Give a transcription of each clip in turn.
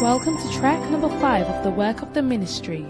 Welcome to track number five of the work of the ministry.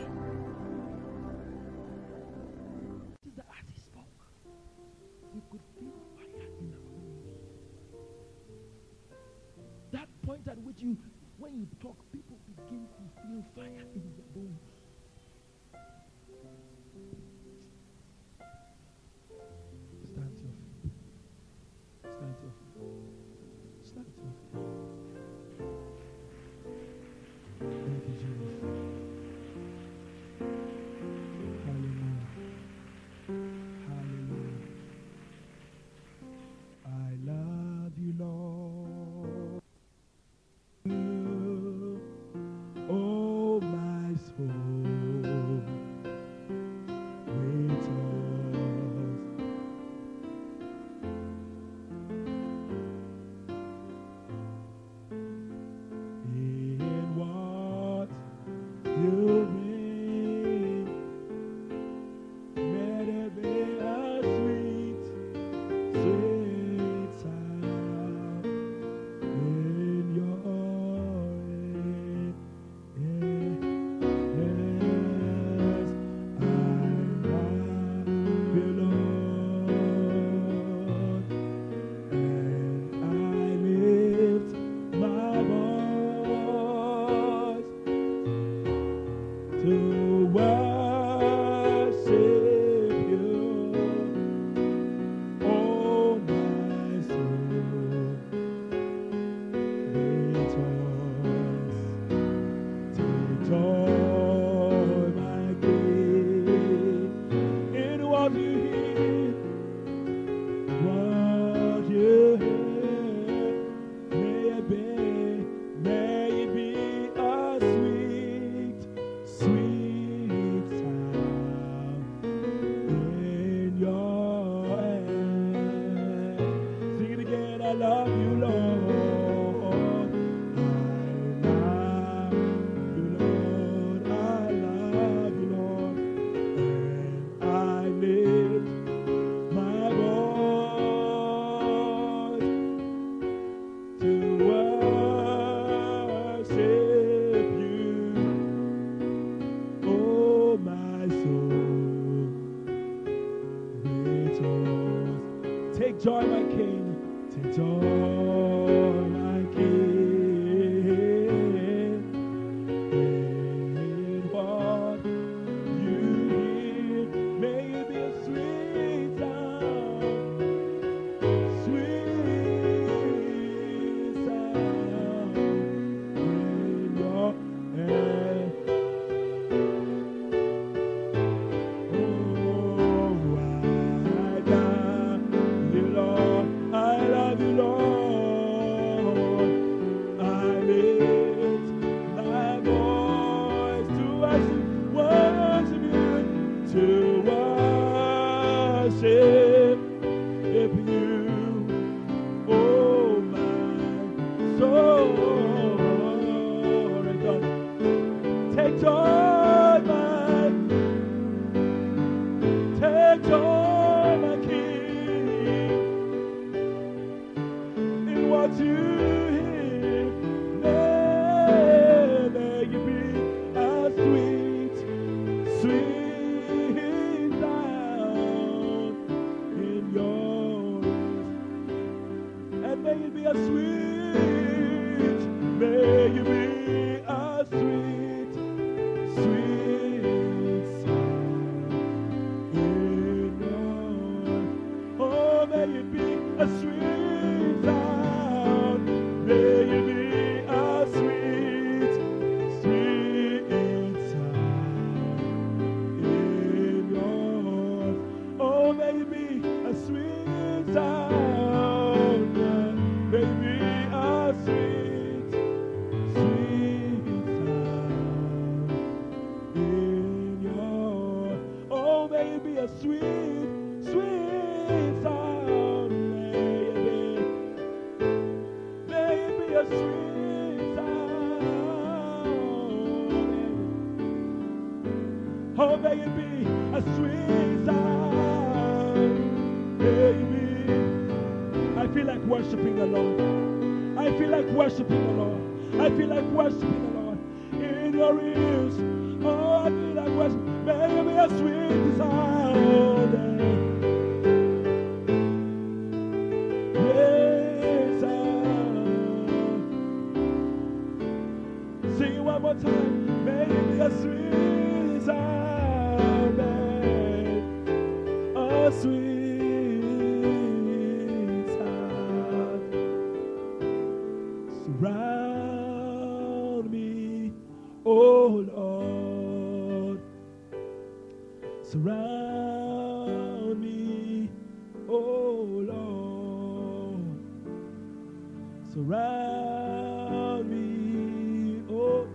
Surround me, oh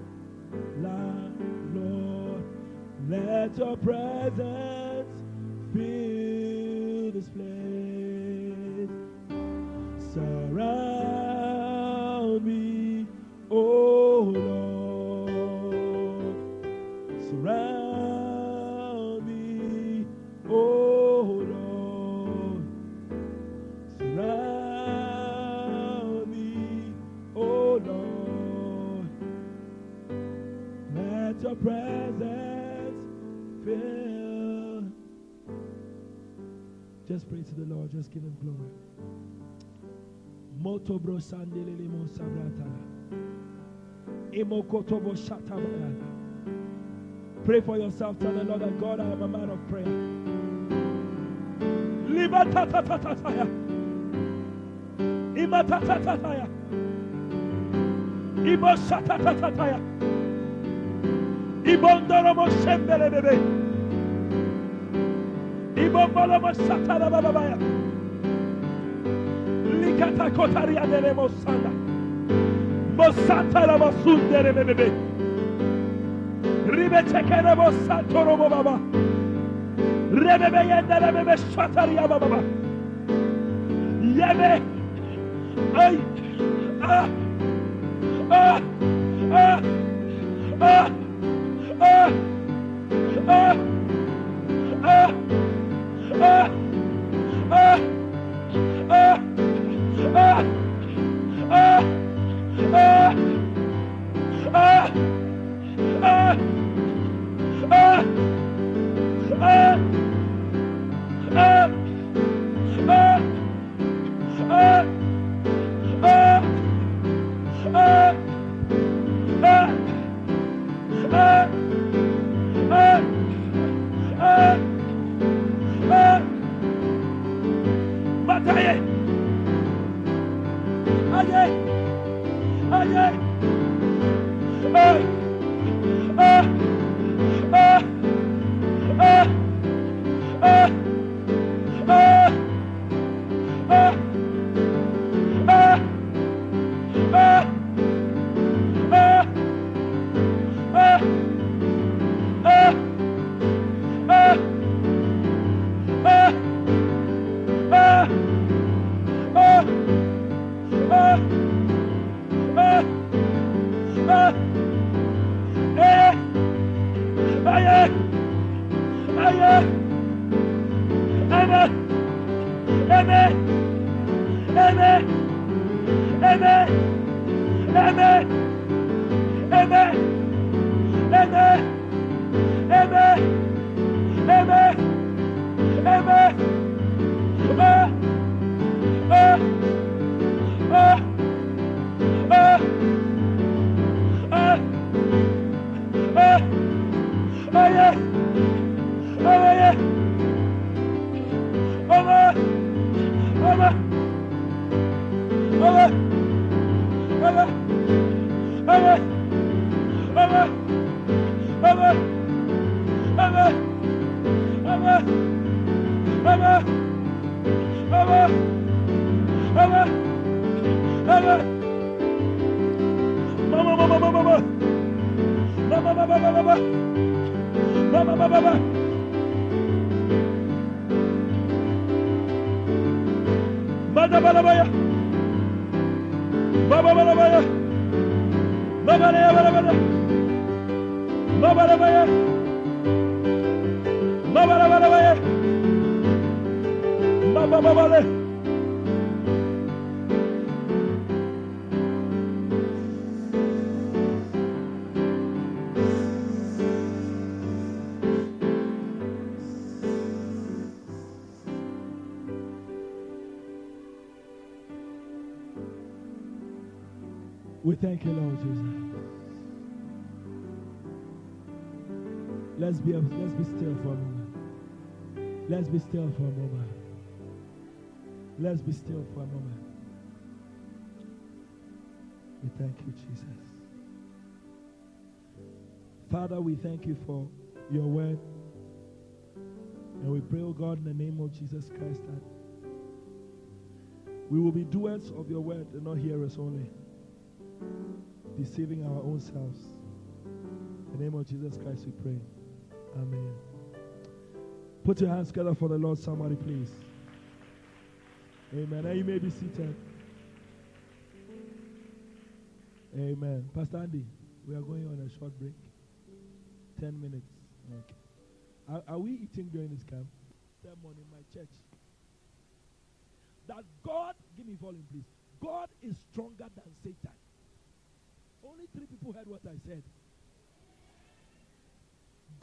Lord. Let your presence fill this place. The Lord, just give him glory. Moto bro sandelele mo sabratala. Imokoto bo shatabayala. Pray for yourself. Tell the Lord that God, I am a man of prayer. Liba ta ta ta ta Likata kotaria dere mosanda. Mosanta la masundere bebebe. Ribe tekere mosanto robo baba. Rebebe yendere bebe shataria baba. Yebe. Ay. Ah. Ah. va. Va, va, va, va, va. Vaya, vaya, vaya. Va, va, vaya, vaya. Va, vaya, vaya, vaya. Va, vaya, vaya. Va, vaya, vaya, vaya. Va, va, va. Let's be let's be still for a moment. Let's be still for a moment. Let's be still for a moment. We thank you, Jesus. Father, we thank you for your word. And we pray, oh God, in the name of Jesus Christ, that we will be doers of your word and not hearers only, deceiving our own selves. In the name of Jesus Christ, we pray. Amen. Put your hands together for the Lord, somebody, please. Amen. And you may be seated. Amen. Pastor Andy, we are going on a short break. Ten minutes. Okay. Are, are we eating during this camp? Sermon in my church. That God, give me volume, please. God is stronger than Satan. Only three people heard what I said.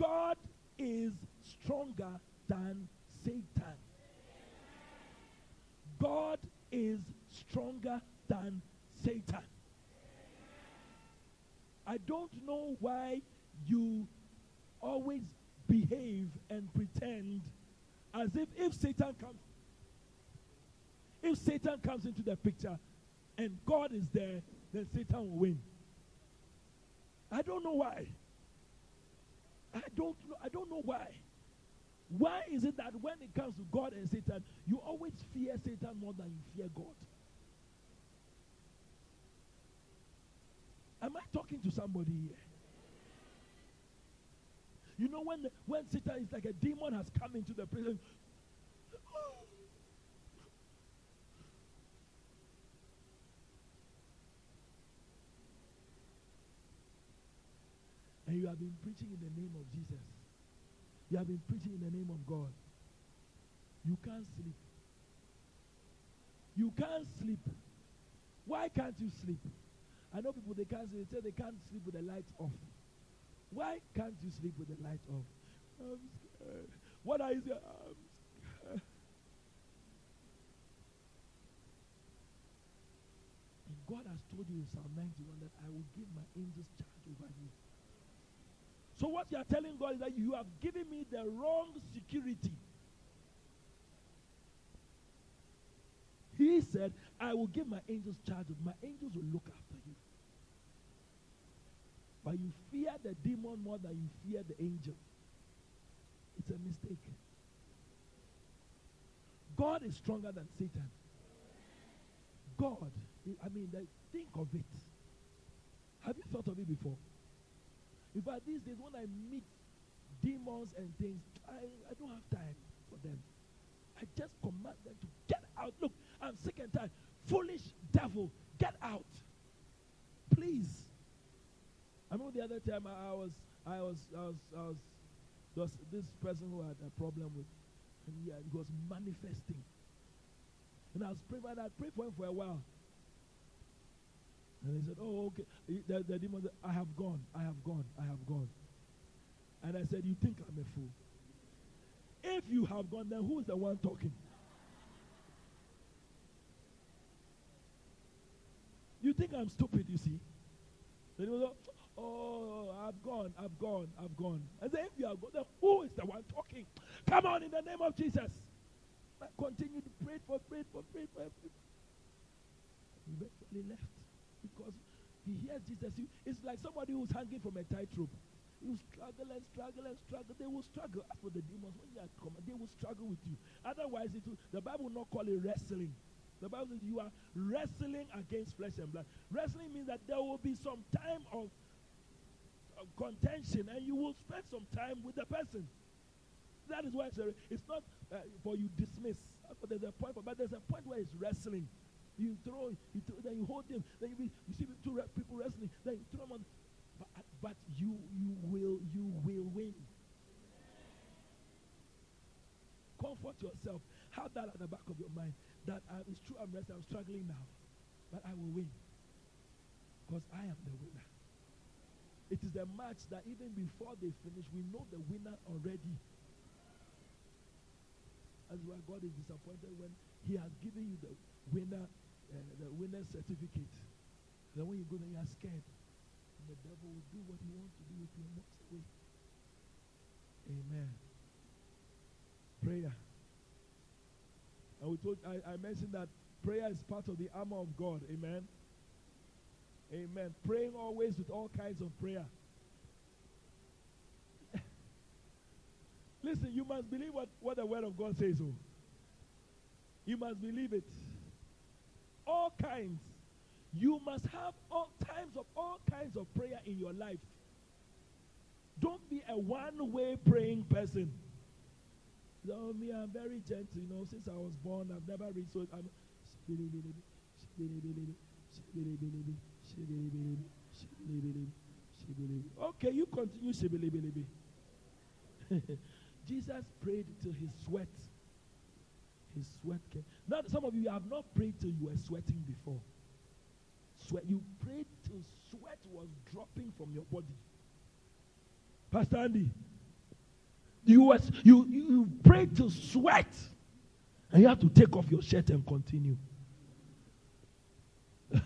God is stronger than Satan. God is stronger than Satan. I don't know why you always behave and pretend as if if Satan comes if Satan comes into the picture and God is there, then Satan will win. I don't know why. I don't know. I don't know why. Why is it that when it comes to God and Satan, you always fear Satan more than you fear God? Am I talking to somebody here? You know when when Satan is like a demon has come into the prison. And you have been preaching in the name of Jesus. You have been preaching in the name of God. You can't sleep. You can't sleep. Why can't you sleep? I know people they can't sleep. They say they can't sleep with the lights off. Why can't you sleep with the light off? I'm scared. What are you saying? I'm scared. And God has told you in Psalm 91 that I will give my angels charge over you. So what you are telling God is that you have given me the wrong security. He said, I will give my angels charge. My angels will look after you. But you fear the demon more than you fear the angel. It's a mistake. God is stronger than Satan. God, I mean, think of it. Have you thought of it before? In fact, these days when I meet demons and things, I, I don't have time for them. I just command them to get out. Look, I'm sick and tired. Foolish devil, get out. Please. I remember the other time I, I was, I was, I was, I was, there was this person who had a problem with, and he, he was manifesting. And I was praying, and I prayed for him for a while. And he said, Oh, okay. The, the demon said, I have gone, I have gone, I have gone. And I said, You think I'm a fool? If you have gone, then who is the one talking? You think I'm stupid, you see? Then he was like, Oh, I've gone, I've gone, I've gone. And then if you have gone, then who is the one talking? Come on, in the name of Jesus. I continue to pray for, pray for, pray for. Eventually left because he hears Jesus. It's like somebody who's hanging from a tightrope. You struggle and struggle and struggle. They will struggle. As for the demons, when you are coming, they will struggle with you. Otherwise, it will, the Bible will not call it wrestling. The Bible says you are wrestling against flesh and blood. Wrestling means that there will be some time of, of contention and you will spend some time with the person. That is why it's not uh, for you dismiss. There's a point, but there's a point where it's wrestling. You throw, you throw, then you hold him, then you, be, you see two people wrestling, then you throw them on. But, uh, but you, you will, you will win. Comfort yourself. Have that at the back of your mind. That I, it's true, I'm wrestling, I'm struggling now, but I will win because I am the winner. It is a match that even before they finish, we know the winner already. That's why God is disappointed when He has given you the winner uh, the winner's certificate. Then when you go there, you are scared. And the devil will do what he wants to do with you and walks away. Amen. Prayer. And we told I, I mentioned that prayer is part of the armor of God. Amen. Amen. Praying always with all kinds of prayer. Listen, you must believe what, what the word of God says. Oh. You must believe it. All kinds. You must have all times of all kinds of prayer in your life. Don't be a one-way praying person. So me, I'm very gentle. You know, since I was born, I've never read so. I'm okay, you continue. Jesus prayed till his sweat. His sweat came. Now, some of you have not prayed till you were sweating before. Sweat. You prayed till sweat was dropping from your body. Pastor Andy, you was you you prayed till sweat, and you have to take off your shirt and continue.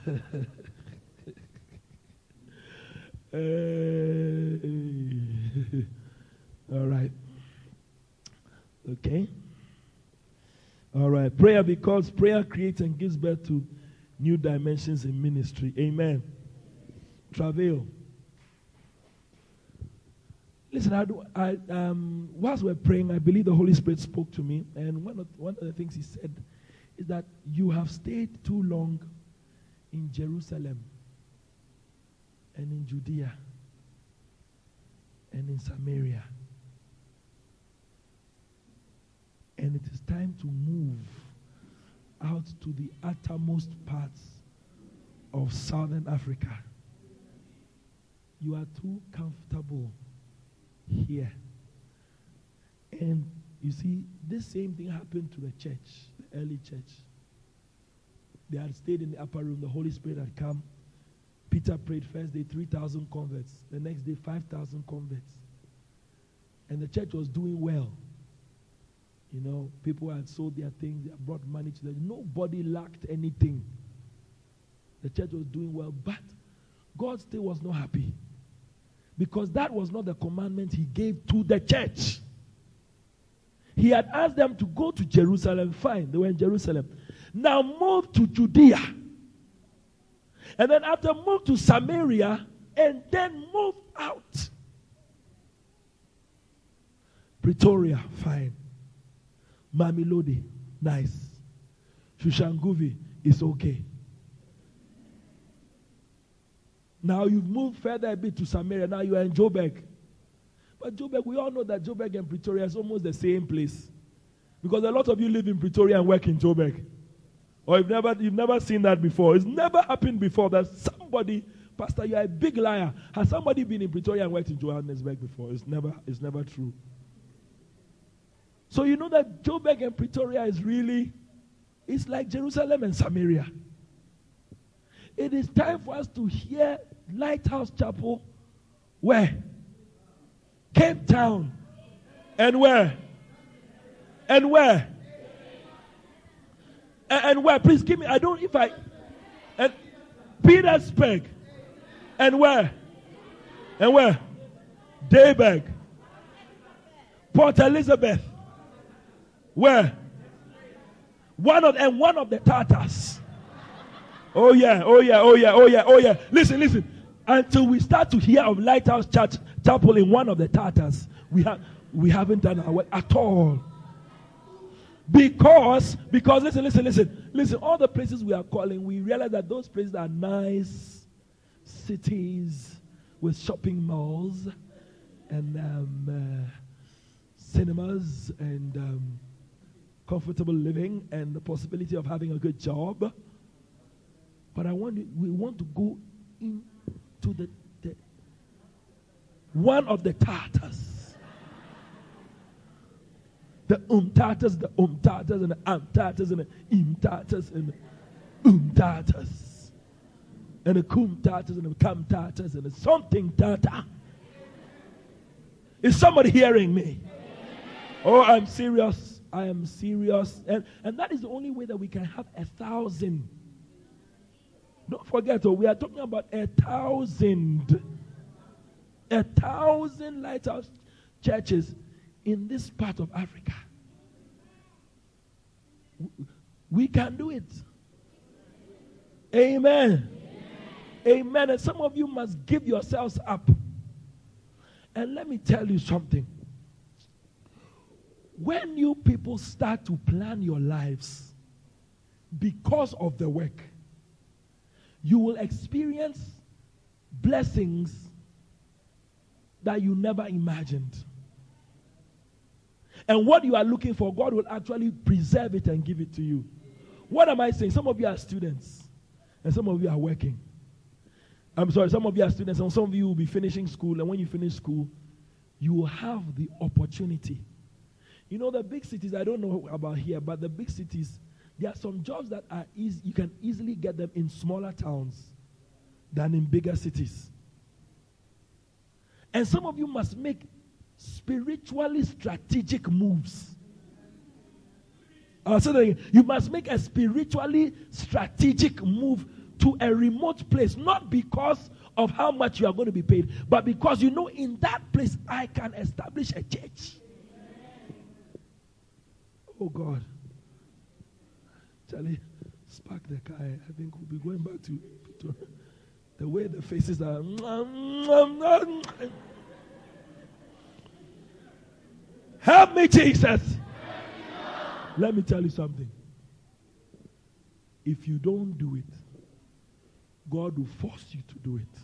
All right. Okay. All right. Prayer because prayer creates and gives birth to new dimensions in ministry. Amen. Travail. Listen, I, do, I um, whilst we're praying, I believe the Holy Spirit spoke to me, and one of, one of the things He said is that you have stayed too long in Jerusalem and in Judea and in Samaria. And it is time to move out to the uttermost parts of southern Africa. You are too comfortable here. And you see, this same thing happened to the church, the early church. They had stayed in the upper room, the Holy Spirit had come. Peter prayed first day 3,000 converts, the next day 5,000 converts. And the church was doing well. You know, people had sold their things, they brought money to them. Nobody lacked anything. The church was doing well, but God still was not happy. Because that was not the commandment he gave to the church. He had asked them to go to Jerusalem. Fine, they were in Jerusalem. Now move to Judea. And then after move to Samaria and then move out. Pretoria, fine. Mamelodi, nice. Soshanguve is okay. Now you've moved further a bit to Samaria. Now you are in Joburg. But Joburg, we all know that Joburg and Pretoria is almost the same place. Because a lot of you live in Pretoria and work in Joburg. Or you've never, you've never seen that before. It's never happened before that somebody, Pastor, you're a big liar. Has somebody been in Pretoria and worked in Johannesburg before? It's never, it's never true. So you know that Joburg and Pretoria is really, it's like Jerusalem and Samaria. It is time for us to hear Lighthouse Chapel. Where? Cape Town. And where? And where? And, and where? Please give me. I don't. If I. And Pietersburg. And where? And where? Dayburg. Port Elizabeth. Where? One of and one of the Tartars. Oh yeah, oh yeah, oh yeah, oh yeah, oh yeah. Listen, listen. Until we start to hear of Lighthouse Church Chapel in one of the Tartars, we have we haven't done our work at all. Because, because listen, listen, listen, listen, all the places we are calling, we realize that those places are nice cities with shopping malls and um, uh, cinemas and um, comfortable living and the possibility of having a good job. But I want we want to go into the, the one of the Tartars. The um Tartars, the um Tartars, and the am Tartars, and the im Tartars, and the um Tartars, and the kum Tartars, and the kam Tartars, and the something Tartar. Is somebody hearing me? Oh, I'm serious. I am serious. And, and that is the only way that we can have a thousand Don't forget, oh, we are talking about a thousand, a thousand lighthouse churches in this part of Africa. We can do it. Amen. Amen. And some of you must give yourselves up. And let me tell you something. When you people start to plan your lives because of the work, you will experience blessings that you never imagined. And what you are looking for, God will actually preserve it and give it to you. What am I saying? Some of you are students, and some of you are working. I'm sorry, some of you are students, and some of you will be finishing school. And when you finish school, you will have the opportunity. You know, the big cities, I don't know about here, but the big cities, there are some jobs that are easy, you can easily get them in smaller towns than in bigger cities. And some of you must make spiritually strategic moves. I'll say that. You must make a spiritually strategic move to a remote place, not because of how much you are going to be paid, but because you know in that place I can establish a church. Oh God. Charlie, spark the car. I think we'll be going back to, to the way the faces are. Help me, Jesus. Let me tell you something. If you don't do it, God will force you to do it.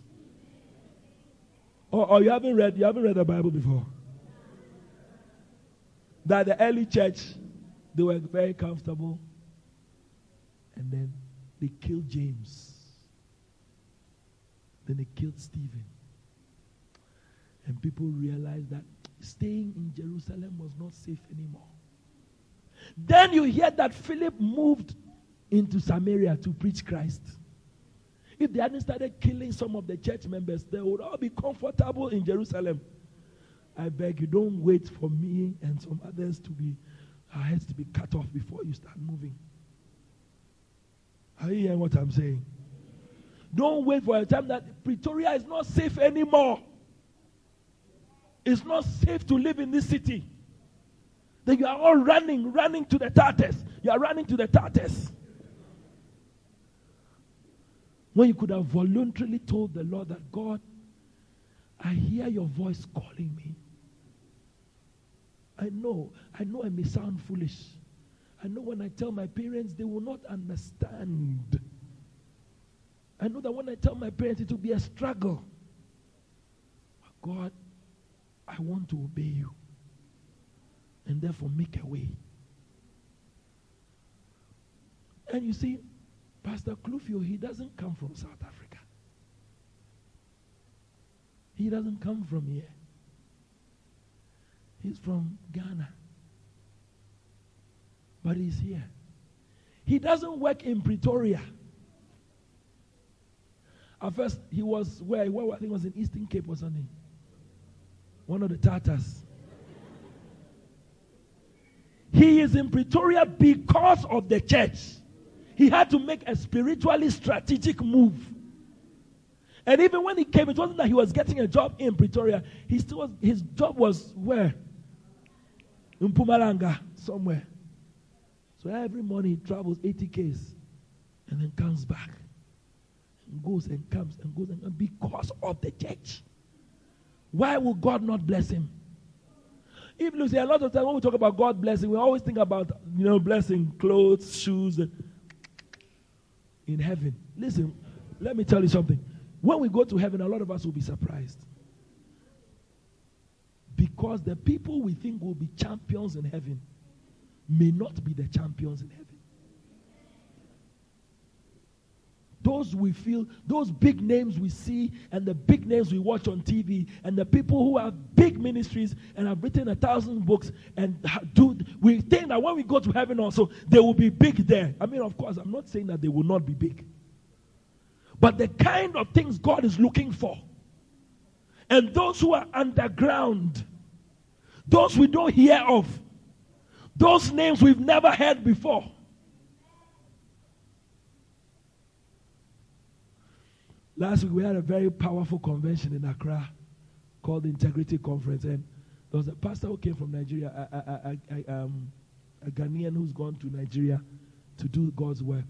Or, or you haven't read you haven't read the Bible before. That the early church they were very comfortable, and then they killed James. Then they killed Stephen. And people realized that staying in Jerusalem was not safe anymore. Then you hear that Philip moved into Samaria to preach Christ. If they hadn't started killing some of the church members, they would all be comfortable in Jerusalem. I beg you, don't wait for me and some others to be, our heads to be cut off before you start moving. Are you hearing what I'm saying? Don't wait for a time that Pretoria is not safe anymore. It's not safe to live in this city. That you are all running, running to the Tartars. You are running to the Tartars. When you could have voluntarily told the Lord that, God, I hear your voice calling me. I know, I know I may sound foolish. I know when I tell my parents, they will not understand. I know that when I tell my parents, it will be a struggle. But God, I want to obey you. And therefore, make a way. And you see, Pastor Clufio, he doesn't come from South Africa. He doesn't come from here. He's from Ghana. But he's here. He doesn't work in Pretoria. At first, he was where? where I think was in Eastern Cape or something. One of the Tartars. He is in Pretoria because of the church. He had to make a spiritually strategic move. And even when he came, it wasn't that he was getting a job in Pretoria. He still was, his job was where? In Mpumalanga somewhere. So every morning he travels 80 Ks and then comes back. And goes and comes and goes and comes because of the church. Why would God not bless him? Even you see, a lot of times when we talk about God blessing, we always think about, you know, blessing clothes, shoes, in heaven. Listen, let me tell you something. When we go to heaven, a lot of us will be surprised. Because the people we think will be champions in heaven may not be the champions in heaven. Those we feel, those big names we see, and the big names we watch on TV, and the people who have big ministries and have written a thousand books, and do we think that when we go to heaven also, they will be big there. I mean, of course, I'm not saying that they will not be big. But the kind of things God is looking for, and those who are underground, those we don't hear of, those names we've never heard before Last week we had a very powerful convention in Accra called the Integrity Conference, and there was a pastor who came from Nigeria, a, a, a, um, a Ghanaian who's gone to Nigeria to do God's work.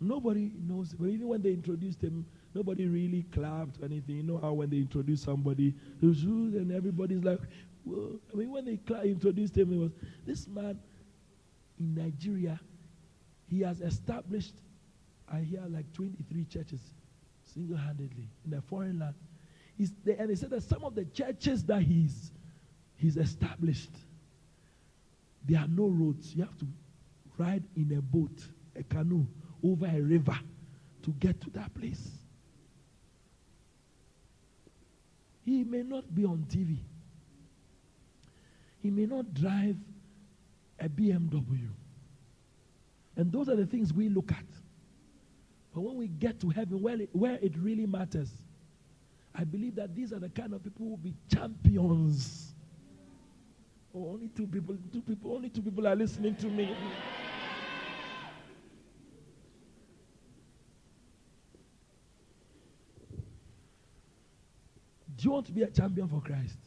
Nobody knows, but even when they introduced him, nobody really clapped or anything. You know how when they introduce somebody, and everybody's like, well, I mean, when they introduced him, it was this man in Nigeria. He has established, I hear, like 23 churches single handedly in a foreign land. He's there, and he said that some of the churches that he's, he's established, there are no roads. You have to ride in a boat, a canoe, over a river to get to that place. He may not be on TV. He may not drive a BMW. And those are the things we look at. But when we get to heaven, where it, where it really matters, I believe that these are the kind of people who will be champions. Oh, only two people, two people, only two people are listening to me. Do you want to be a champion for Christ?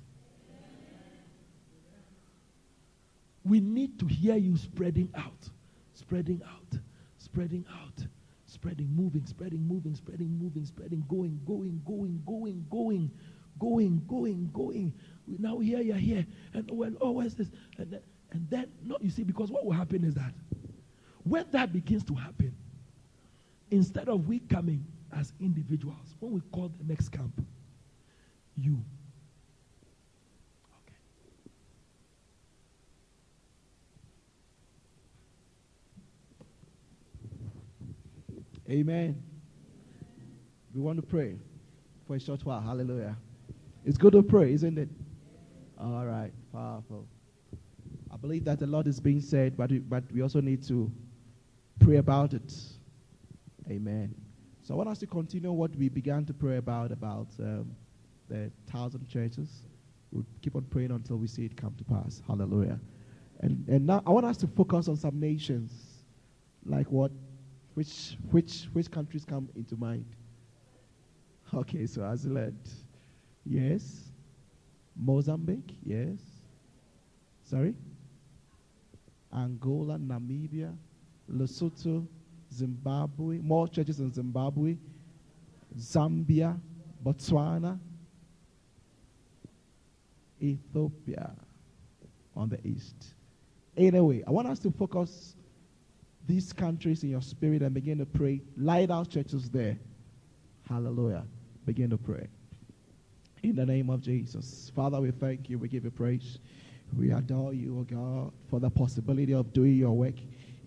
We need to hear you spreading out, spreading out, spreading out, spreading, moving, spreading, moving, spreading, moving, spreading, going, going, going, going, going, going, going, going. We now here you're here, and well, oh, oh where's this? And then, and then, no, you see, because what will happen is that when that begins to happen, instead of we coming as individuals, when we call the next camp, you Amen. We want to pray for a short while. Hallelujah. It's good to pray, isn't it? All right. Powerful. I believe that a lot is being said, but we, but we also need to pray about it. Amen. So I want us to continue what we began to pray about, about um, the thousand churches. We'll keep on praying until we see it come to pass. Hallelujah. And, and now I want us to focus on some nations, like what which, which, which countries come into mind? Okay, so Swaziland. Yes. Mozambique. Yes. Sorry? Angola, Namibia, Lesotho, Zimbabwe, more churches in Zimbabwe, Zambia, Botswana, Ethiopia on the east. Anyway, I want us to focus these countries in your spirit and begin to pray. Light out churches there. Hallelujah. Begin to pray. In the name of Jesus. Father, we thank you. We give you praise. We adore you, O God, for the possibility of doing your work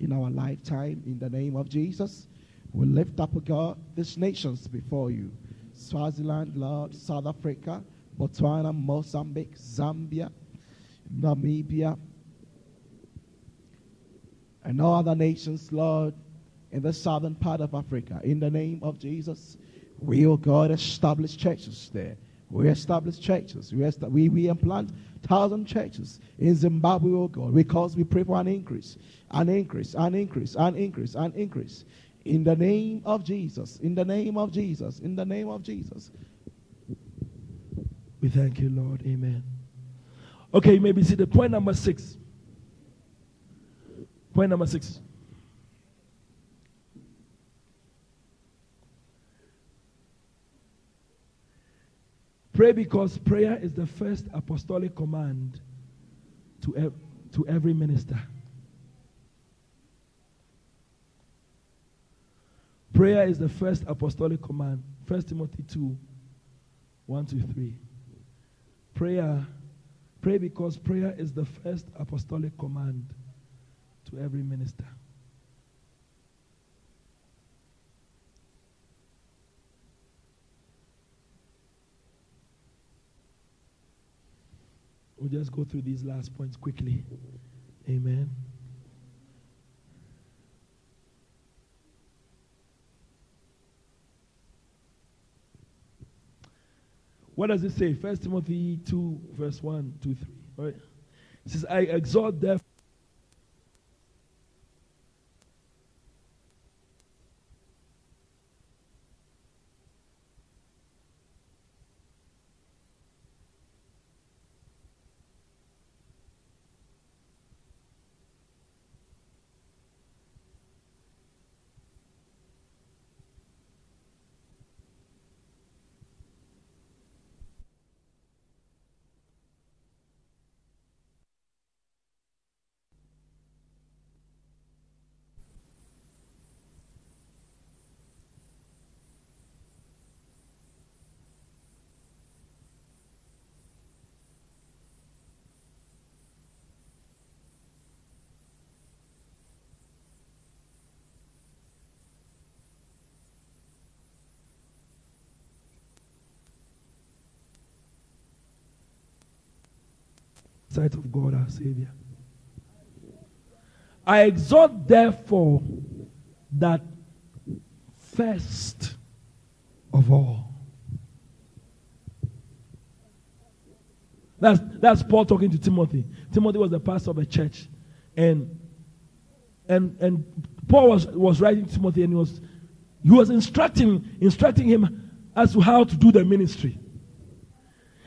in our lifetime. In the name of Jesus. We lift up, O God, these nations before you. Swaziland, Lord, South Africa, Botswana, Mozambique, Zambia, Namibia, and all other nations, Lord, in the southern part of Africa. In the name of Jesus, we, oh God, establish churches there. We establish churches. We, est- we, we implant thousand churches in Zimbabwe, oh God, because we pray for an increase, an increase, an increase, an increase, an increase. In the name of Jesus, in the name of Jesus, in the name of Jesus. We thank you, Lord. Amen. Okay, maybe see the. Point number six. Point number six. Pray because prayer is the first apostolic command to, ev- to every minister. Prayer is the first apostolic command. 1 Timothy 2 1 to 3. Prayer, pray because prayer is the first apostolic command to every minister. We'll just go through these last points quickly. Amen. What does it say? First Timothy 2, verse 1, 2, 3. Right? It says, I exhort therefore sight of God our Savior. I exhort, therefore, that first of all. That's, that's Paul talking to Timothy. Timothy was the pastor of a church. And, and, and Paul was, was writing to Timothy and he was, he was instructing, instructing him as to how to do the ministry.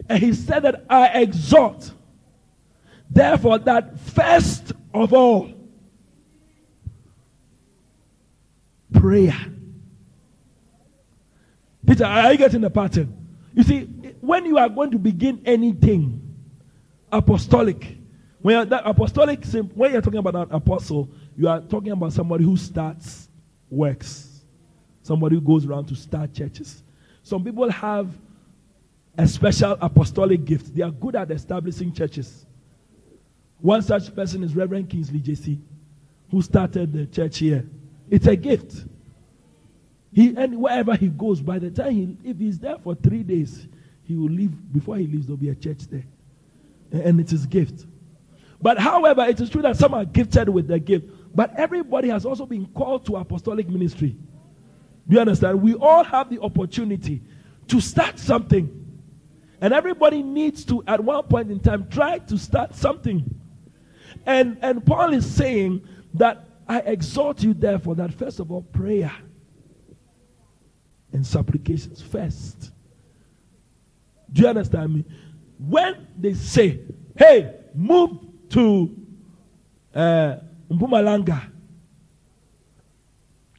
And he said that I exhort, therefore, that first of all, prayer. Peter, are you getting the pattern? You see, when you are going to begin anything apostolic, when you're, that apostolic, when you're talking about an apostle, you are talking about somebody who starts works, somebody who goes around to start churches. Some people have a special apostolic gift. They are good at establishing churches. One such person is Reverend Kingsley JC, who started the church here. It's a gift. He and wherever he goes, by the time he if he's there for three days, he will leave. Before he leaves, there'll be a church there. And it's his gift. But however, it is true that some are gifted with the gift. But everybody has also been called to apostolic ministry. Do you understand? We all have the opportunity to start something. And everybody needs to, at one point in time, try to start something. And, and Paul is saying that I exhort you, therefore, that first of all, prayer and supplications first. Do you understand me? When they say, hey, move to uh, Mpumalanga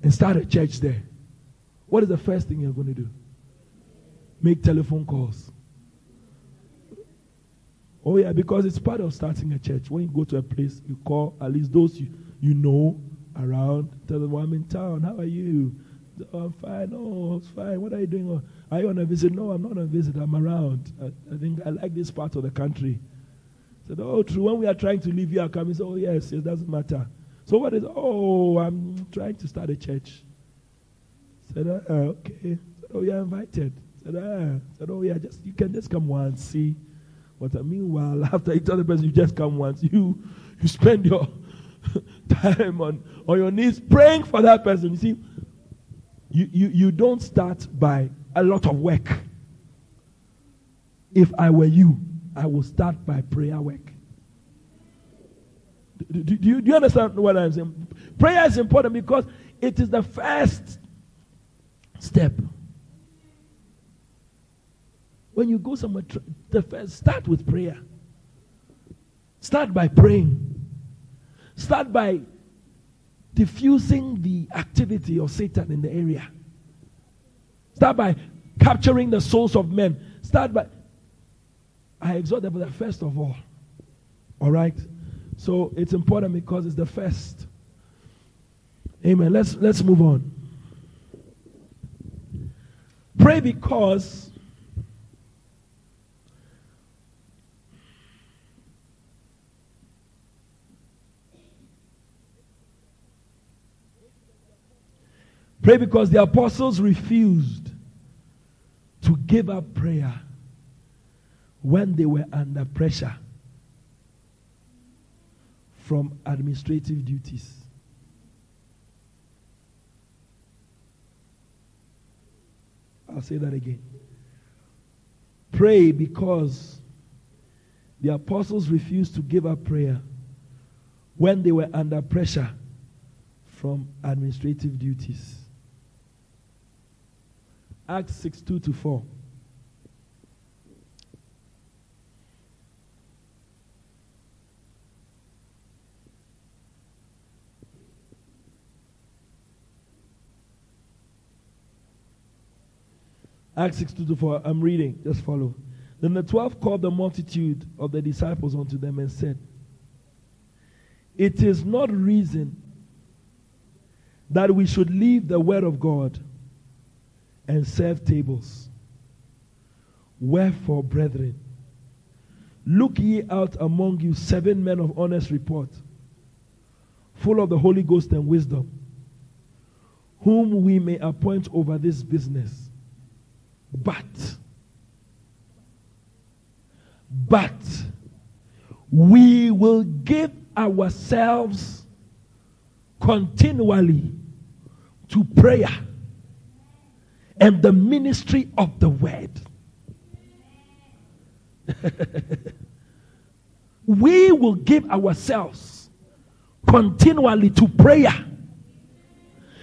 and start a church there, what is the first thing you're going to do? Make telephone calls. Oh, yeah, because it's part of starting a church. When you go to a place, you call at least those you, you know around. Tell them, well, I'm in town. How are you? Oh, I'm fine. Oh, it's fine. What are you doing? Oh, are you on a visit? No, I'm not on a visit. I'm around. I, I think I like this part of the country. Said, oh, true. When we are trying to leave you are coming. said, oh, yes, it doesn't matter. So what is, oh, I'm trying to start a church. Said, uh, okay. Said, oh, you're invited. Said, uh, said, oh, yeah, just, you can just come once, see. But uh, meanwhile, after you tell the person you just come once, you, you spend your time on, on your knees praying for that person. You see, you, you, you don't start by a lot of work. If I were you, I would start by prayer work. Do, do, do, you, do you understand what I'm saying? Prayer is important because it is the first step. When you go somewhere, the first, start with prayer. Start by praying. Start by diffusing the activity of Satan in the area. Start by capturing the souls of men. Start by. I exhort them that first of all. All right? So it's important because it's the first. Amen. Let's let's move on. Pray because Pray because the apostles refused to give up prayer when they were under pressure from administrative duties. I'll say that again. Pray because the apostles refused to give up prayer when they were under pressure from administrative duties. Acts 6 2 to 4. Acts 6 2 to 4. I'm reading. Just follow. Then the twelve called the multitude of the disciples unto them and said, It is not reason that we should leave the word of God and serve tables. Wherefore, brethren, look ye out among you seven men of honest report, full of the Holy Ghost and wisdom, whom we may appoint over this business. But, but, we will give ourselves continually to prayer and the ministry of the word. we will give ourselves continually to prayer.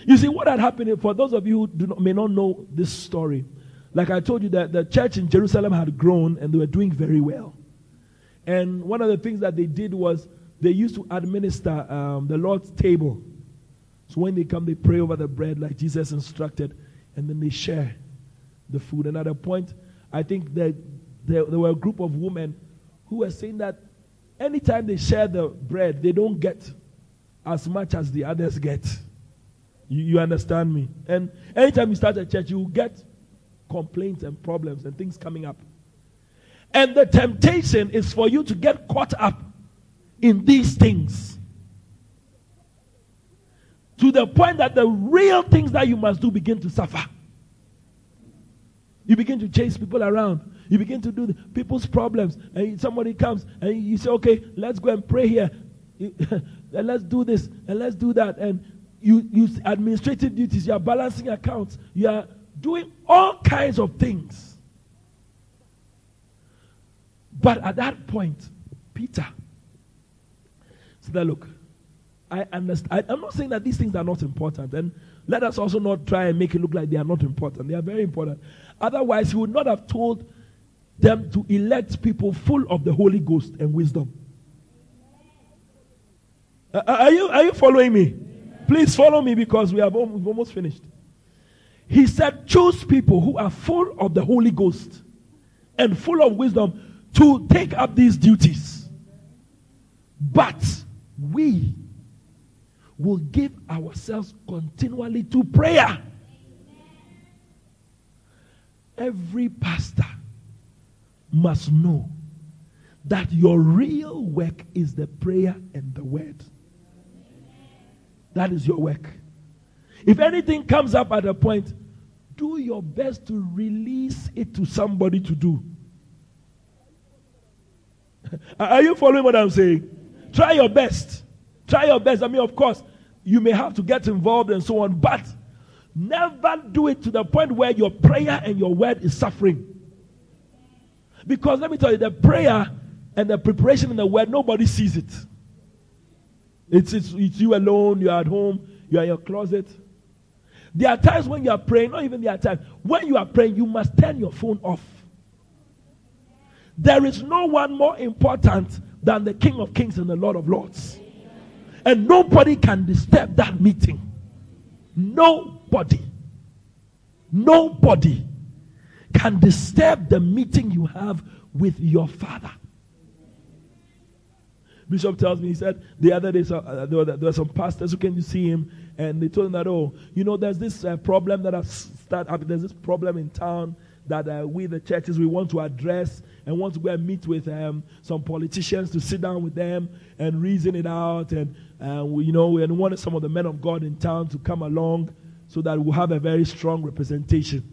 You see, what had happened for those of you who not, may not know this story, like I told you, that the church in Jerusalem had grown and they were doing very well. And one of the things that they did was they used to administer um, the Lord's table. So when they come, they pray over the bread like Jesus instructed, and then they share the food. And at a point, I think that there, there were a group of women who were saying that anytime they share the bread, they don't get as much as the others get. You, you understand me? And anytime you start a church, you get complaints and problems and things coming up. And the temptation is for you to get caught up in these things. To the point that the real things that you must do begin to suffer. You begin to chase people around. You begin to do people's problems. And somebody comes and you say, okay, let's go and pray here. and let's do this and let's do that. And you use administrative duties. You are balancing accounts. You are doing all kinds of things. But at that point, Peter said, Look, I understand. I, am not saying that these things are not important. And let us also not try and make it look like they are not important. They are very important. Otherwise, he would not have told them to elect people full of the Holy Ghost and wisdom. Uh, are, you, are you following me? Please follow me because we have almost finished. He said, Choose people who are full of the Holy Ghost and full of wisdom to take up these duties. But we will give ourselves continually to prayer. Every pastor must know that your real work is the prayer and the word. That is your work. If anything comes up at a point, do your best to release it to somebody to do. Are you following what I'm saying? Try your best. Try your best. I mean, of course, you may have to get involved and so on, but never do it to the point where your prayer and your word is suffering. Because let me tell you, the prayer and the preparation in the word, nobody sees it. It's, it's, it's you alone, you're at home, you're in your closet. There are times when you are praying, not even there are times, when you are praying, you must turn your phone off. There is no one more important than the King of Kings and the Lord of Lords. And nobody can disturb that meeting. Nobody. Nobody can disturb the meeting you have with your Father. Bishop tells me, he said the other day uh, there, were, there, were, some pastors who came to see him and they told him that, oh, you know, there's this uh, problem that has started, there's this problem in town that uh, we, the churches, we want to address and want to go and meet with um, some politicians to sit down with them and reason it out. And, uh, we, you know, we wanted some of the men of God in town to come along so that we'll have a very strong representation.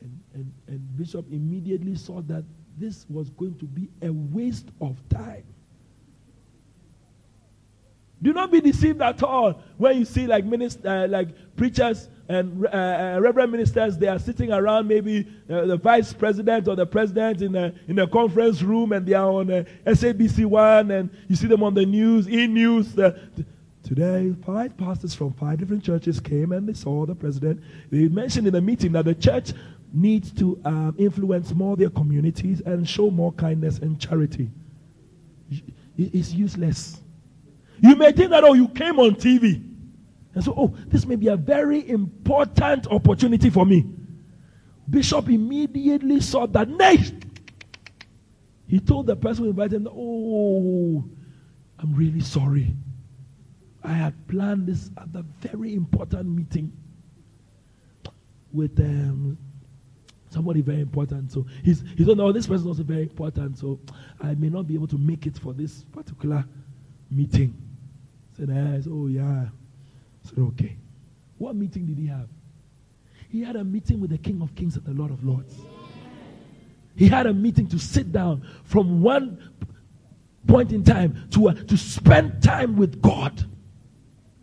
And, and, and Bishop immediately saw that this was going to be a waste of time. Do not be deceived at all when you see like minister, uh, like preachers and uh, uh, reverend ministers. They are sitting around maybe uh, the vice president or the president in a in a conference room, and they are on uh, SABC One, and you see them on the news, e news. The, today, five pastors from five different churches came and they saw the president. They mentioned in the meeting that the church needs to um, influence more their communities and show more kindness and charity. It's useless. You may think that, oh, you came on TV. And so, oh, this may be a very important opportunity for me. Bishop immediately saw that, nay, he told the person who invited him, oh, I'm really sorry. I had planned this other very important meeting with um, somebody very important. So he's he said, no, this person is also very important. So I may not be able to make it for this particular meeting. Said, said, oh yeah. Said, okay. What meeting did he have? He had a meeting with the King of Kings and the Lord of Lords. He had a meeting to sit down from one point in time to, uh, to spend time with God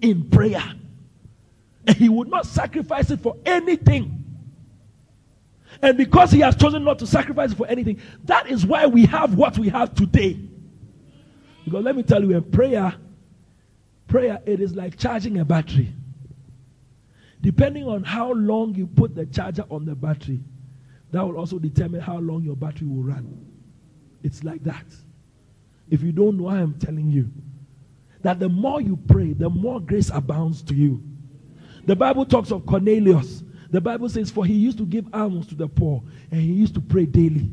in prayer. And he would not sacrifice it for anything. And because he has chosen not to sacrifice it for anything, that is why we have what we have today. Because let me tell you, in prayer, prayer, it is like charging a battery. Depending on how long you put the charger on the battery, that will also determine how long your battery will run. It's like that. If you don't know, I am telling you that the more you pray, the more grace abounds to you. The Bible talks of Cornelius. The Bible says, For he used to give alms to the poor and he used to pray daily.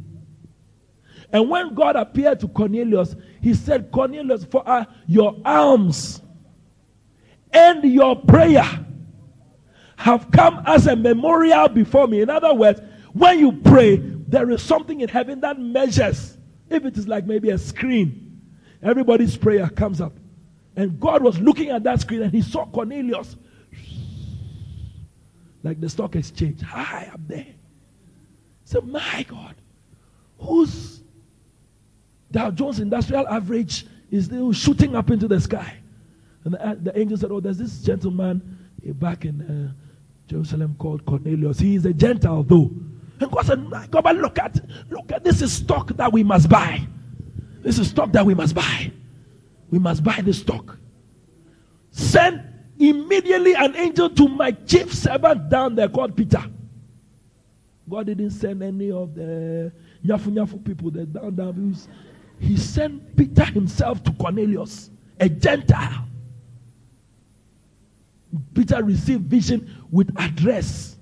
And when God appeared to Cornelius, he said, Cornelius, for uh, your alms and your prayer have come as a memorial before me. In other words, when you pray, there is something in heaven that measures. If it is like maybe a screen, everybody's prayer comes up. And God was looking at that screen and he saw Cornelius like the stock exchange high up there. So, my God, whose Dow Jones Industrial Average is still shooting up into the sky? And the, the angel said, Oh, there's this gentleman back in uh, Jerusalem called Cornelius. He is a Gentile, though. And God said, My God, but look at, look at this is stock that we must buy. This is stock that we must buy. We must buy this stock. Send immediately an angel to my chief servant down there called Peter. God didn't send any of the nyafu nyafu people down down. He sent Peter himself to Cornelius, a Gentile. Peter received vision with address.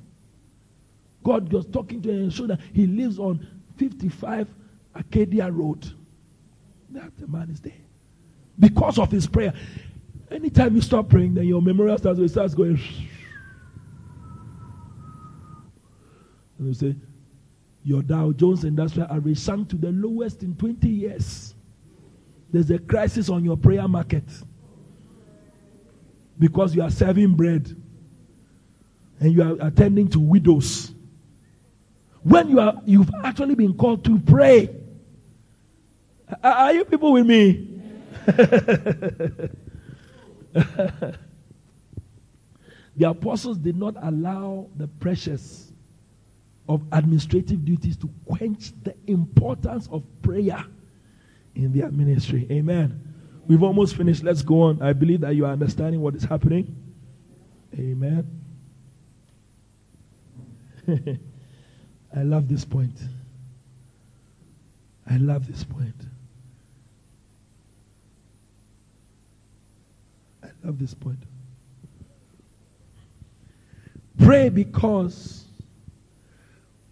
God was talking to him showed that he lives on 55 Acadia Road. That the man is there. Because of his prayer. Anytime you stop praying, then your memorial starts, it starts going. And you say, Your Dow Jones Industrial Average sank to the lowest in 20 years. There's a crisis on your prayer market because you are serving bread and you are attending to widows. When you are, you've actually been called to pray. Are you people with me? the apostles did not allow the pressures of administrative duties to quench the importance of prayer in their ministry. Amen. We've almost finished. Let's go on. I believe that you are understanding what is happening. Amen. I love this point. I love this point. I love this point. Pray because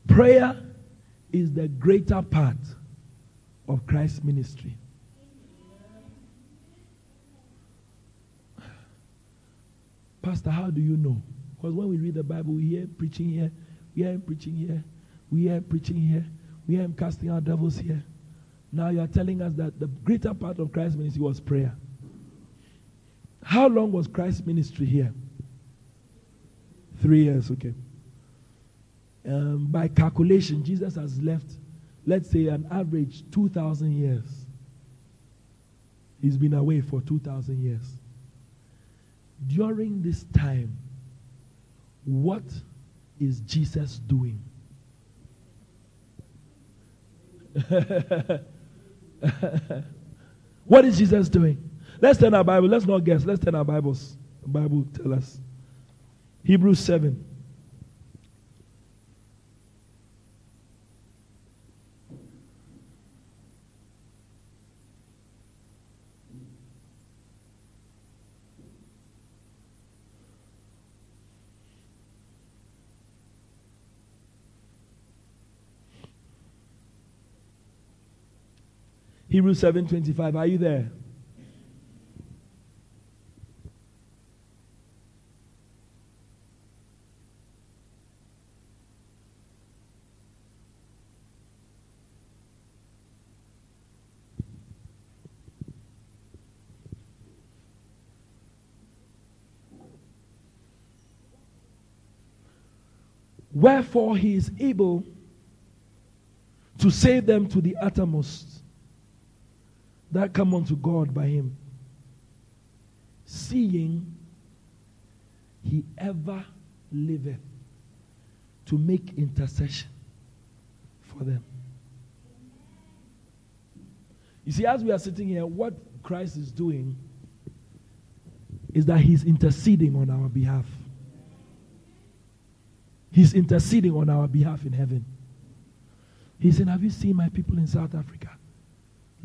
prayer is the greater part of Christ's ministry. Pastor, how do you know? Because when we read the Bible, we hear preaching here, we hear preaching here, we hear preaching here, we hear him casting out devils here. Now you are telling us that the greater part of Christ's ministry was prayer. How long was Christ's ministry here? Three years, okay. Um, by calculation, Jesus has left, let's say, an average 2,000 years. He's been away for 2,000 years. During this time, what is Jesus doing? what is Jesus doing? Let's turn our Bible. Let's not guess. Let's turn our Bibles. The Bible tell us. Hebrews 7. Hebrews 7:25. Are you there? Wherefore he is able to save them to the uttermost that come unto God by him, seeing he ever liveth to make intercession for them. You see, as we are sitting here, what Christ is doing is that he's interceding on our behalf. He's interceding on our behalf in heaven. He's saying, Have you seen my people in South Africa?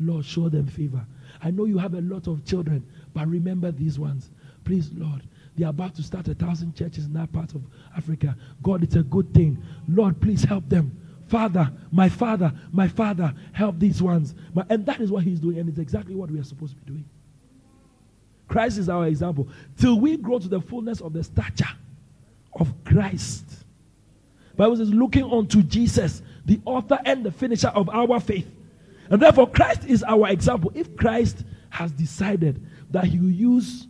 Lord, show them favor. I know you have a lot of children, but remember these ones. Please, Lord, they're about to start a thousand churches in that part of Africa. God, it's a good thing. Lord, please help them. Father, my father, my father, help these ones. and that is what he's doing, and it's exactly what we are supposed to be doing. Christ is our example. Till we grow to the fullness of the stature of Christ. Bible says, looking unto Jesus, the author and the finisher of our faith. And therefore, Christ is our example. If Christ has decided that he will use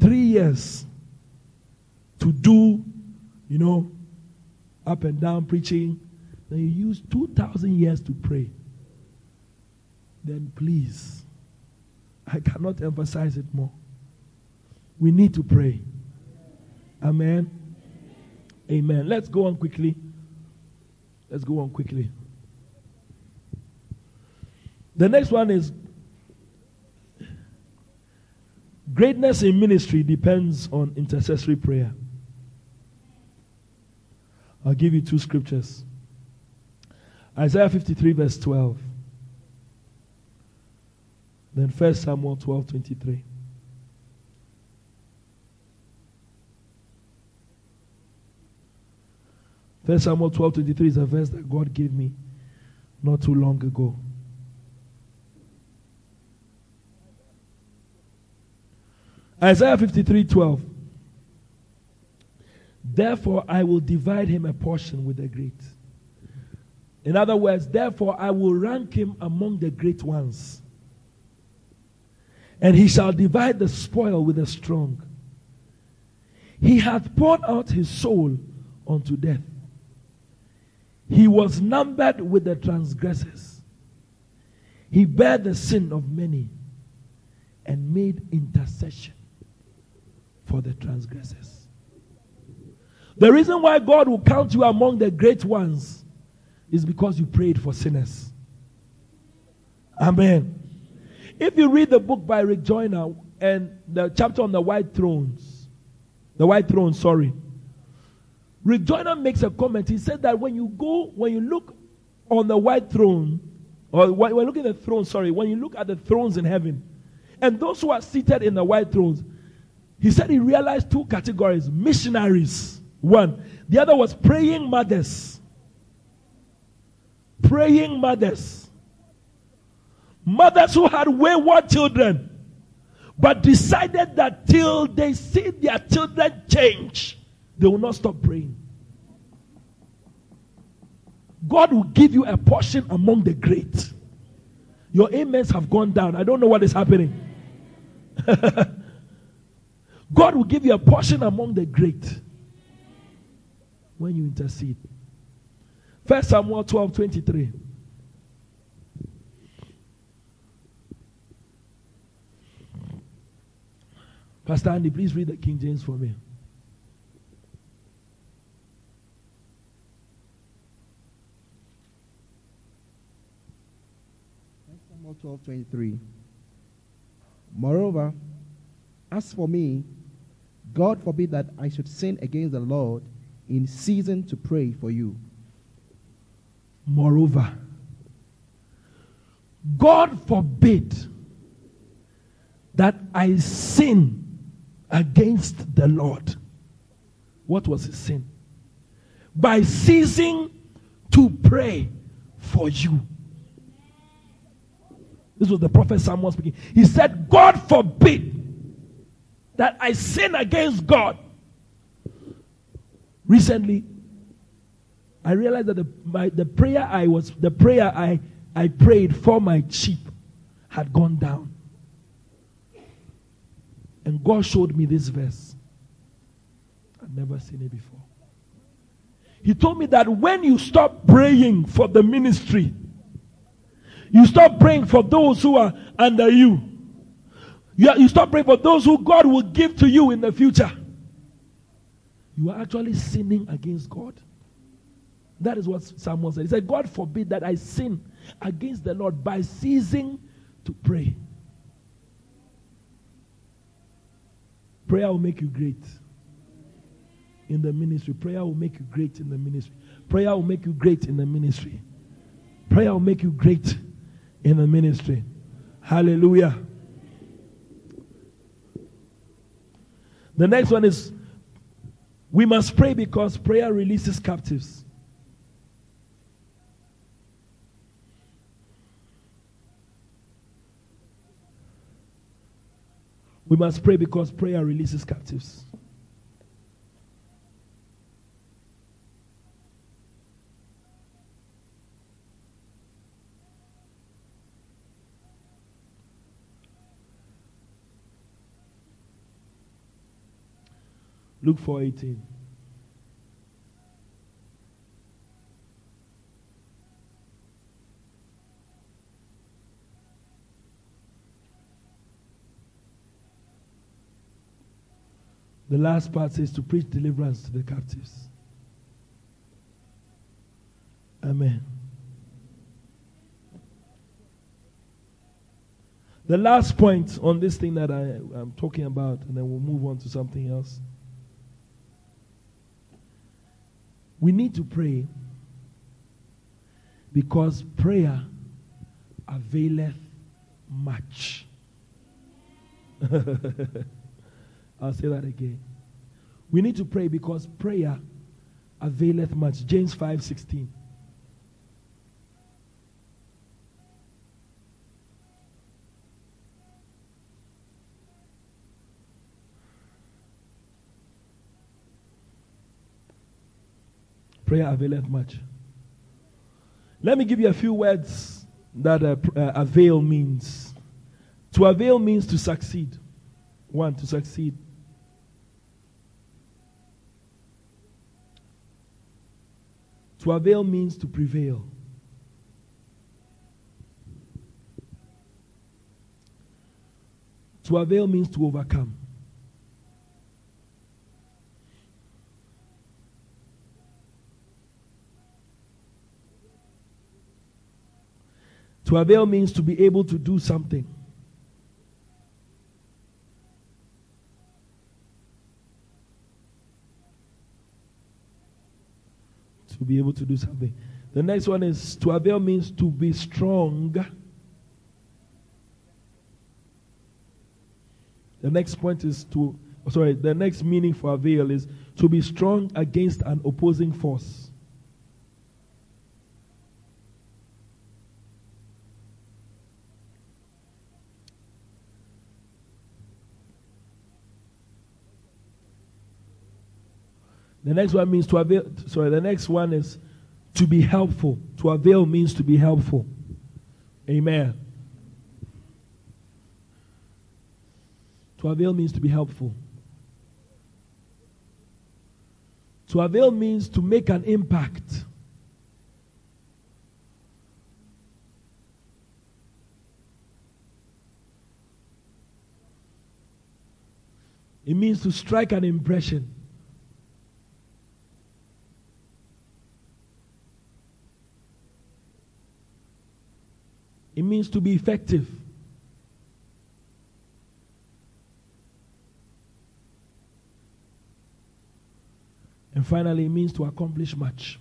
three years to do, you know, up and down preaching, then you use 2,000 years to pray, then please, I cannot emphasize it more. We need to pray. Amen. Amen. Let's go on quickly. Let's go on quickly. The next one is greatness in ministry depends on intercessory prayer. I'll give you two scriptures. Isaiah 53, verse 12. Then 1 Samuel 12, 23. First Samuel 12, 23 is a verse that God gave me not too long ago. Isaiah 53, 12. Therefore, I will divide him a portion with the great. In other words, therefore, I will rank him among the great ones. And he shall divide the spoil with the strong. He hath poured out his soul unto death. He was numbered with the transgressors. He bare the sin of many and made intercession for the transgressors. The reason why God will count you among the great ones is because you prayed for sinners. Amen. If you read the book by Rick Joyner and the chapter on the white thrones, the white throne, sorry, Rick Joyner makes a comment. He said that when you go, when you look on the white throne, or when you look at the throne, sorry, when you look at the thrones in heaven, and those who are seated in the white thrones, he said he realized two categories missionaries, one. The other was praying mothers. Praying mothers. Mothers who had wayward children, but decided that till they see their children change, they will not stop praying. God will give you a portion among the great. Your amens have gone down. I don't know what is happening. God will give you a portion among the great when you intercede. First Samuel 12 23. Pastor Andy, please read the King James for me. 1 Samuel 12 23. Moreover, as for me, God forbid that I should sin against the Lord in season to pray for you. Moreover, God forbid that I sin against the Lord. What was his sin? By ceasing to pray for you. This was the prophet Samuel speaking. He said, God forbid that I sin against God. Recently, I realized that the, my, the prayer I was, the prayer I, I prayed for my sheep had gone down. And God showed me this verse. I'd never seen it before. He told me that when you stop praying for the ministry, You stop praying for those who are under you. You, you stop praying for those who God will give to you in the future. You are actually sinning against God. That is what Samuel said. He said, God forbid that I sin against the Lord by ceasing to pray. Prayer will make you great in the ministry. Prayer will make you great in the ministry. Prayer will make you great in the ministry. Prayer will make you great in the ministry. Hallelujah. The next one is we must pray because prayer releases captives. We must pray because prayer releases captives. Luke 4:18. The last part says to preach deliverance to the captives. Amen. The last point on this thing that I am talking about, and then we'll move on to something else. We need to pray because prayer availeth much. I'll say that again. We need to pray because prayer availeth much. James 5 16. Prayer availeth much. Let me give you a few words that uh, uh, avail means. To avail means to succeed. One, to succeed. To avail means to prevail. To avail means to overcome. To avail means to be able to do something. To be able to do something. The next one is to avail means to be strong. The next point is to, sorry, the next meaning for avail is to be strong against an opposing force. The next one means to avail. Sorry, the next one is to be helpful. To avail means to be helpful. Amen. To avail means to be helpful. To avail means to make an impact. It means to strike an impression. It means to be effective. And finally, it means to accomplish much.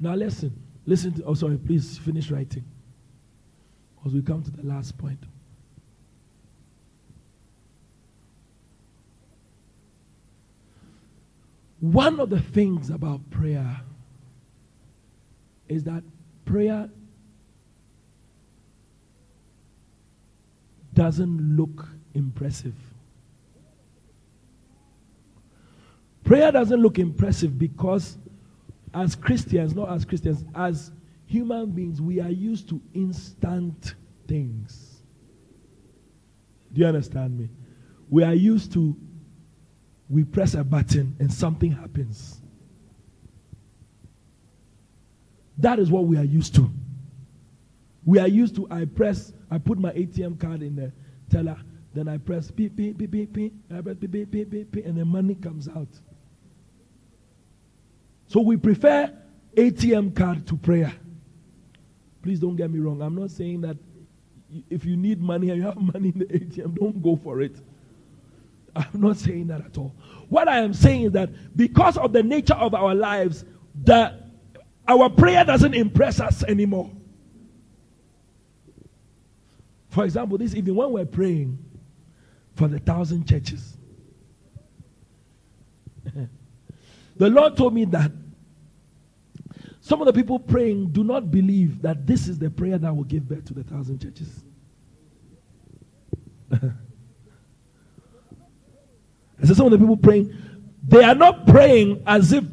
Now, listen. Listen to, oh, sorry, please finish writing. Because we come to the last point. One of the things about prayer is that prayer doesn't look impressive. Prayer doesn't look impressive because, as Christians, not as Christians, as human beings, we are used to instant things. Do you understand me? We are used to, we press a button and something happens. That is what we are used to. We are used to, I press, I put my ATM card in the teller, then I press beep, beep, beep, beep, beep, I press beep, beep, beep, beep, beep, and the money comes out. So we prefer ATM card to prayer. Please don't get me wrong. I'm not saying that if you need money and you have money in the ATM, don't go for it. I'm not saying that at all. What I am saying is that because of the nature of our lives, that our prayer doesn't impress us anymore. For example, this evening when we're praying for the thousand churches, the Lord told me that some of the people praying do not believe that this is the prayer that will give birth to the thousand churches. I said, some of the people praying, they are not praying as if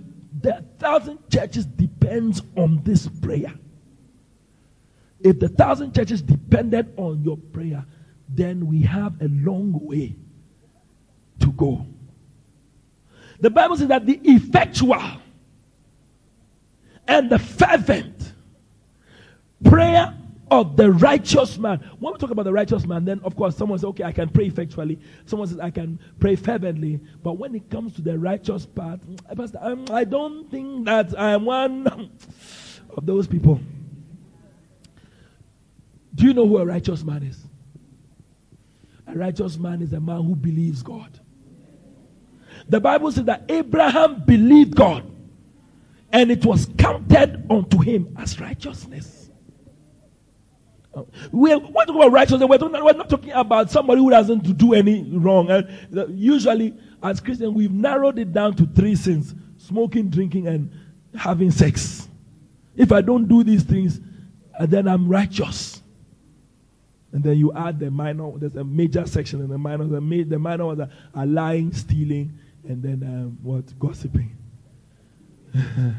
thousand churches depends on this prayer. If the thousand churches depended on your prayer, then we have a long way to go. The Bible says that the effectual and the fervent prayer of the righteous man. When we talk about the righteous man, then of course someone says, okay, I can pray effectually. Someone says, I can pray fervently. But when it comes to the righteous part, um, I don't think that I'm one of those people. Do you know who a righteous man is? A righteous man is a man who believes God. The Bible says that Abraham believed God and it was counted unto him as righteousness. We're, we're talking about righteousness. We're, talking, we're, not talking about somebody who doesn't do any wrong. And usually, as Christians, we've narrowed it down to three sins smoking, drinking, and having sex. If I don't do these things, uh, then I'm righteous. And then you add the minor, there's a major section and the minor. The, minor ones are lying, stealing, and then um, what? Gossiping.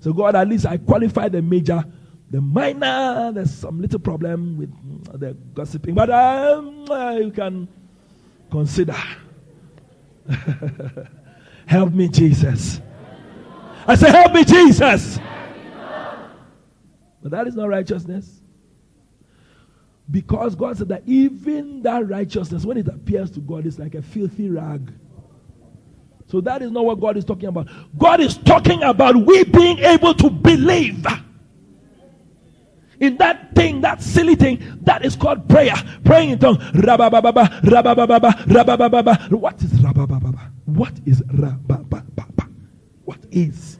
so, God, at least I qualify the major. The minor, there's some little problem with the gossiping, but um, uh, you can consider. Help me, Jesus. I say, Help me, Jesus. But that is not righteousness. Because God said that even that righteousness, when it appears to God, is like a filthy rag. So that is not what God is talking about. God is talking about we being able to believe in that thing, that silly thing that is called prayer. Praying in tongues. Rabababa, rabababa, rabababa. What is rabababa? What is rabababa? What is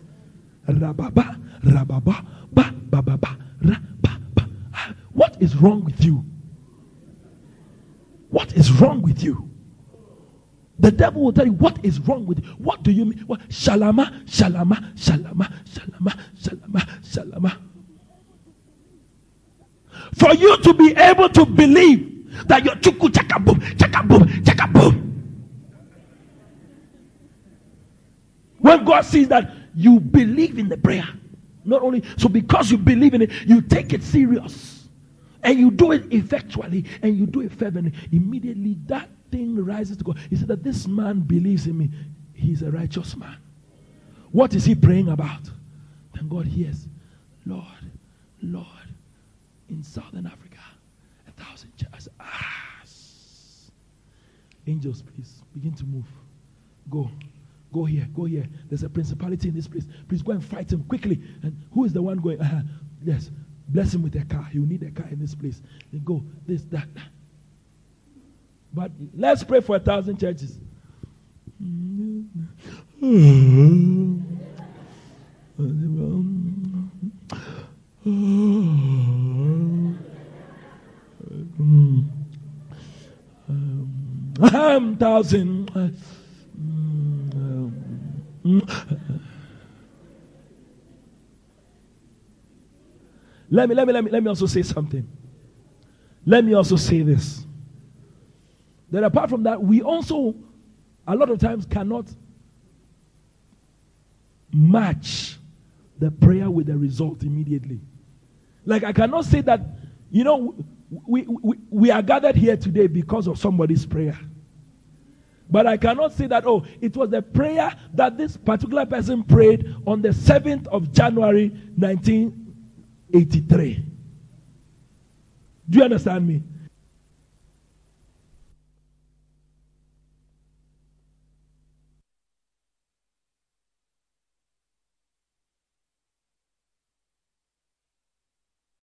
rababa, rababa, ba, bababa, rababa? What is wrong with you? What is wrong with you? The devil will tell you what is wrong with you. What do you mean? What? Shalama, shalama, shalama, shalama, shalama, shalama. For you to be able to believe that your chuku chaka boom, chaka boom, chaka boom. When God sees that you believe in the prayer, not only so because you believe in it, you take it serious and you do it effectually and you do it fervently. Immediately that thing rises to God. He said that this man believes in me. He's a righteous man. What is he praying about? Then God hears, Lord, Lord, in Southern Africa, a thousand churches. Ah. Angels, please begin to move. Go. Go here, go here. There's a principality in this place. Please go and fight him quickly. And who is the one going? Uh, yes, bless him with a car. Will need a car in this place. Then go, this, that. But let's pray for a thousand churches. Um, thousand. Let me, let me, let me, let me also say something. Let me also say this. That apart from that, we also, a lot of times, cannot match the prayer with the result immediately. Like, I cannot say that, you know, we, we, we are gathered here today because of somebody's prayer. But I cannot say that, oh, it was the prayer that this particular person prayed on the 7th of January 1983. Do you understand me?